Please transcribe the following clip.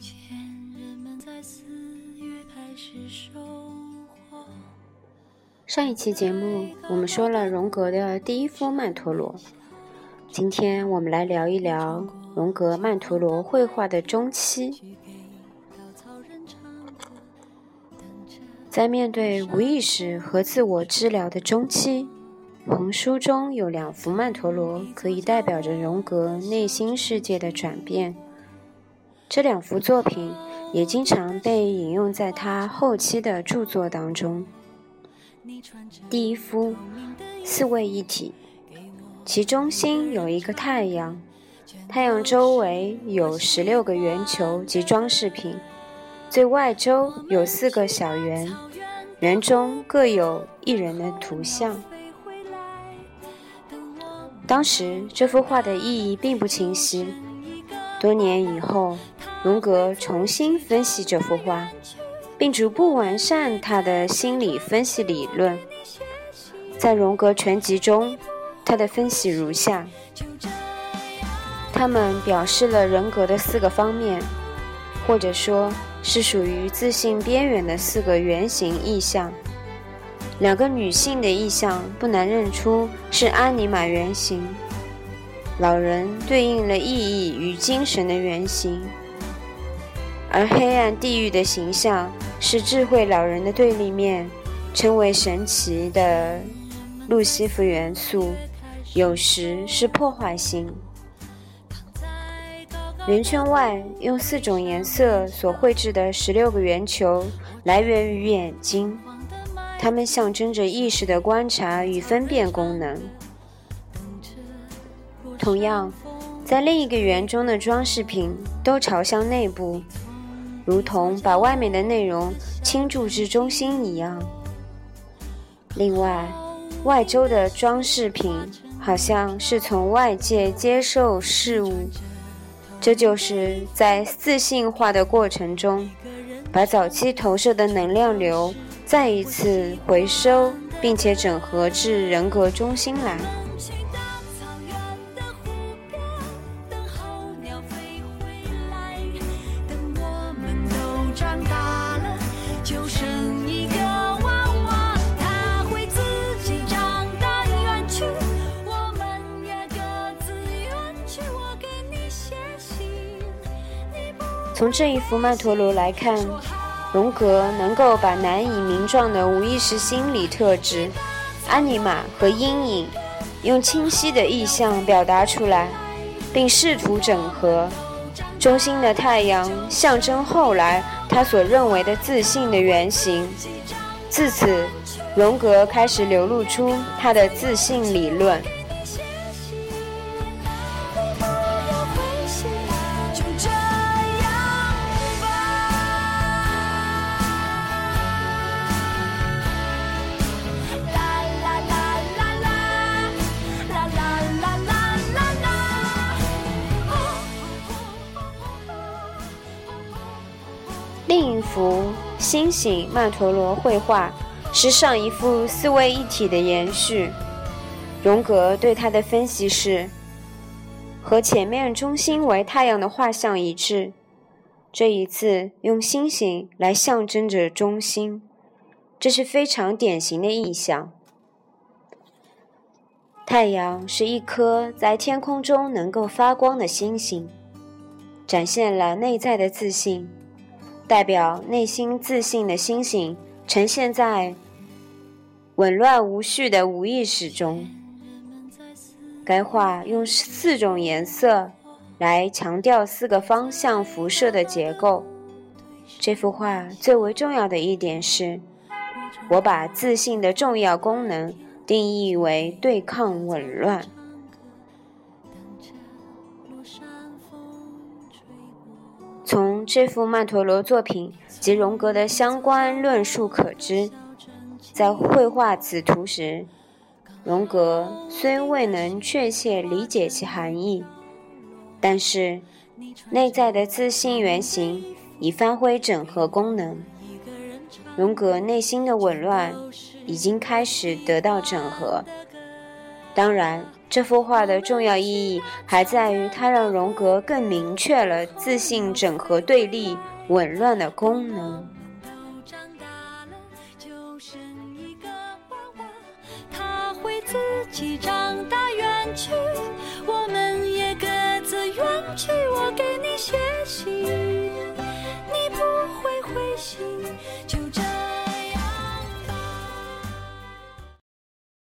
前人们在四月开始收获上一期节目，我们说了荣格的第一幅曼陀罗。今天我们来聊一聊荣格曼陀罗绘画的中期。在面对无意识和自我治疗的中期，红书中有两幅曼陀罗，可以代表着荣格内心世界的转变。这两幅作品也经常被引用在他后期的著作当中。第一幅四位一体，其中心有一个太阳，太阳周围有十六个圆球及装饰品，最外周有四个小圆，圆中各有一人的图像。当时这幅画的意义并不清晰，多年以后，荣格重新分析这幅画。并逐步完善他的心理分析理论。在荣格全集中，他的分析如下：他们表示了人格的四个方面，或者说是属于自信边缘的四个原型意象。两个女性的意象不难认出是阿尼玛原型，老人对应了意义与精神的原型，而黑暗地狱的形象。是智慧老人的对立面，称为神奇的路西弗元素，有时是破坏性。圆圈外用四种颜色所绘制的十六个圆球来源于眼睛，它们象征着意识的观察与分辨功能。同样，在另一个圆中的装饰品都朝向内部。如同把外面的内容倾注至中心一样。另外，外周的装饰品好像是从外界接受事物，这就是在自信化的过程中，把早期投射的能量流再一次回收，并且整合至人格中心来。从这一幅曼陀罗来看，荣格能够把难以名状的无意识心理特质、阿尼玛和阴影，用清晰的意象表达出来，并试图整合。中心的太阳象征后来他所认为的自信的原型。自此，荣格开始流露出他的自信理论。一幅星星曼陀罗绘画是上一幅四位一体的延续。荣格对他的分析是：和前面中心为太阳的画像一致，这一次用星星来象征着中心，这是非常典型的意象。太阳是一颗在天空中能够发光的星星，展现了内在的自信。代表内心自信的星星呈现在紊乱无序的无意识中。该画用四种颜色来强调四个方向辐射的结构。这幅画最为重要的一点是，我把自信的重要功能定义为对抗紊乱。这幅曼陀罗作品及荣格的相关论述可知，在绘画此图时，荣格虽未能确切理解其含义，但是内在的自信原型已发挥整合功能。荣格内心的紊乱已经开始得到整合。当然这幅画的重要意义还在于它让荣格更明确了自信整合对立紊乱的功能。我们都长大了就生一个娃娃他会自己长大远去我们也各自远去我给你写信